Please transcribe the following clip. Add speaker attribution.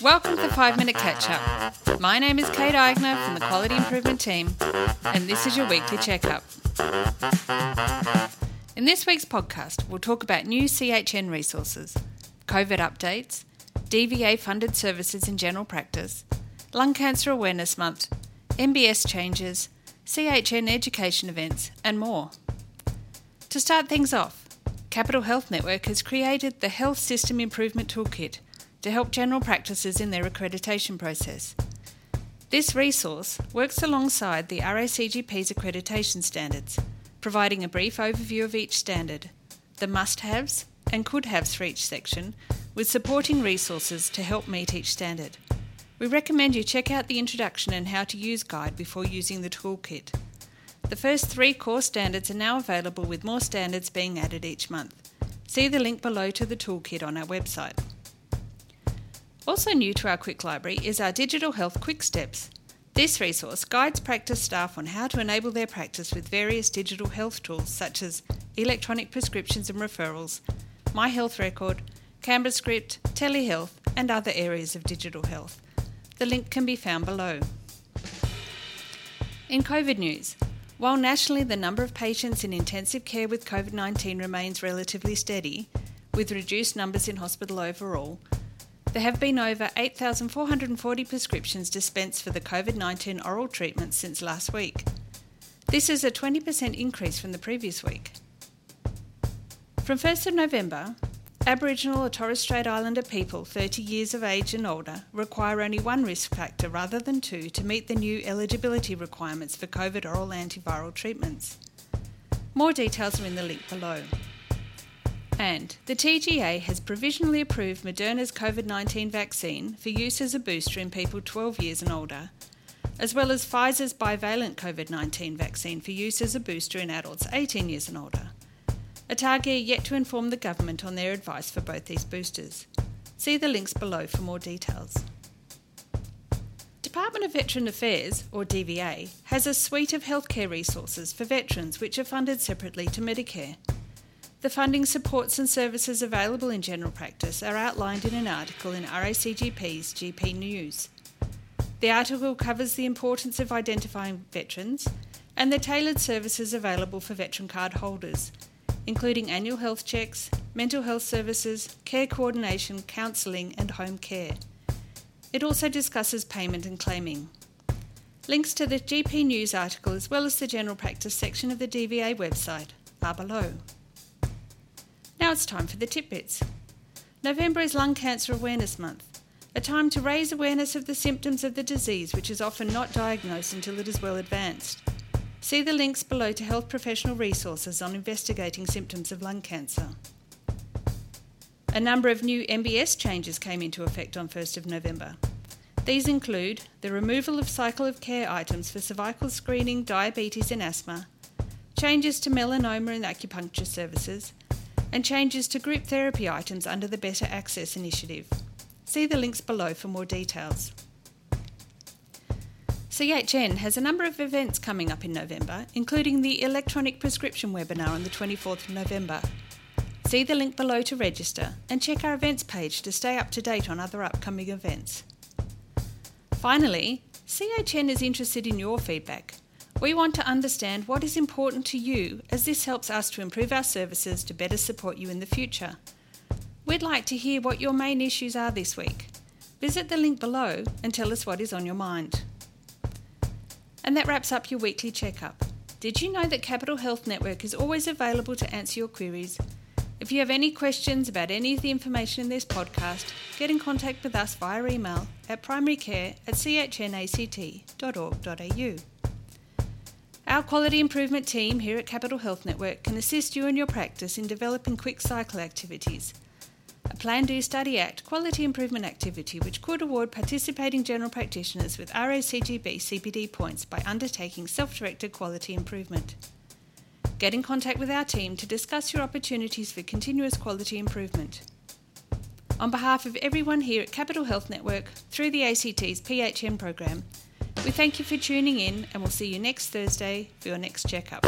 Speaker 1: Welcome to the 5 Minute Catch Up. My name is Kate Eigner from the Quality Improvement Team, and this is your weekly checkup. In this week's podcast, we'll talk about new CHN resources, COVID updates, DVA funded services in general practice, Lung Cancer Awareness Month, MBS changes, CHN education events, and more. To start things off, Capital Health Network has created the Health System Improvement Toolkit to help general practices in their accreditation process. This resource works alongside the RACGP's accreditation standards, providing a brief overview of each standard, the must haves and could haves for each section, with supporting resources to help meet each standard. We recommend you check out the introduction and how to use guide before using the toolkit. The first three core standards are now available with more standards being added each month. See the link below to the toolkit on our website. Also new to our Quick Library is our Digital Health Quick Steps. This resource guides practice staff on how to enable their practice with various digital health tools such as electronic prescriptions and referrals, My Health Record, Canberra Script, telehealth, and other areas of digital health. The link can be found below. In COVID news, while nationally the number of patients in intensive care with COVID 19 remains relatively steady, with reduced numbers in hospital overall, there have been over 8,440 prescriptions dispensed for the COVID 19 oral treatment since last week. This is a 20% increase from the previous week. From 1st of November, Aboriginal or Torres Strait Islander people 30 years of age and older require only one risk factor rather than two to meet the new eligibility requirements for COVID oral antiviral treatments. More details are in the link below. And the TGA has provisionally approved Moderna's COVID 19 vaccine for use as a booster in people 12 years and older, as well as Pfizer's bivalent COVID 19 vaccine for use as a booster in adults 18 years and older. Are yet to inform the government on their advice for both these boosters. See the links below for more details. Department of Veteran Affairs, or DVA, has a suite of healthcare resources for veterans which are funded separately to Medicare. The funding supports and services available in general practice are outlined in an article in RACGP's GP News. The article covers the importance of identifying veterans and the tailored services available for veteran card holders, including annual health checks, mental health services, care coordination, counselling, and home care. It also discusses payment and claiming. Links to the GP News article as well as the general practice section of the DVA website are below. Now it's time for the tidbits. November is Lung Cancer Awareness Month, a time to raise awareness of the symptoms of the disease which is often not diagnosed until it is well advanced. See the links below to health professional resources on investigating symptoms of lung cancer. A number of new MBS changes came into effect on 1st of November. These include the removal of cycle of care items for cervical screening, diabetes, and asthma, changes to melanoma and acupuncture services, and changes to group therapy items under the Better Access Initiative. See the links below for more details. CHN has a number of events coming up in November, including the electronic prescription webinar on the 24th of November. See the link below to register and check our events page to stay up to date on other upcoming events. Finally, CHN is interested in your feedback. We want to understand what is important to you as this helps us to improve our services to better support you in the future. We'd like to hear what your main issues are this week. Visit the link below and tell us what is on your mind. And that wraps up your weekly checkup. Did you know that Capital Health Network is always available to answer your queries? If you have any questions about any of the information in this podcast, get in contact with us via email at primarycare at chnact.org.au. Our quality improvement team here at Capital Health Network can assist you and your practice in developing quick cycle activities a Plan Do Study Act quality improvement activity which could award participating general practitioners with RACGP CPD points by undertaking self directed quality improvement. Get in contact with our team to discuss your opportunities for continuous quality improvement. On behalf of everyone here at Capital Health Network through the ACT's PHN program, we thank you for tuning in and we'll see you next Thursday for your next checkup.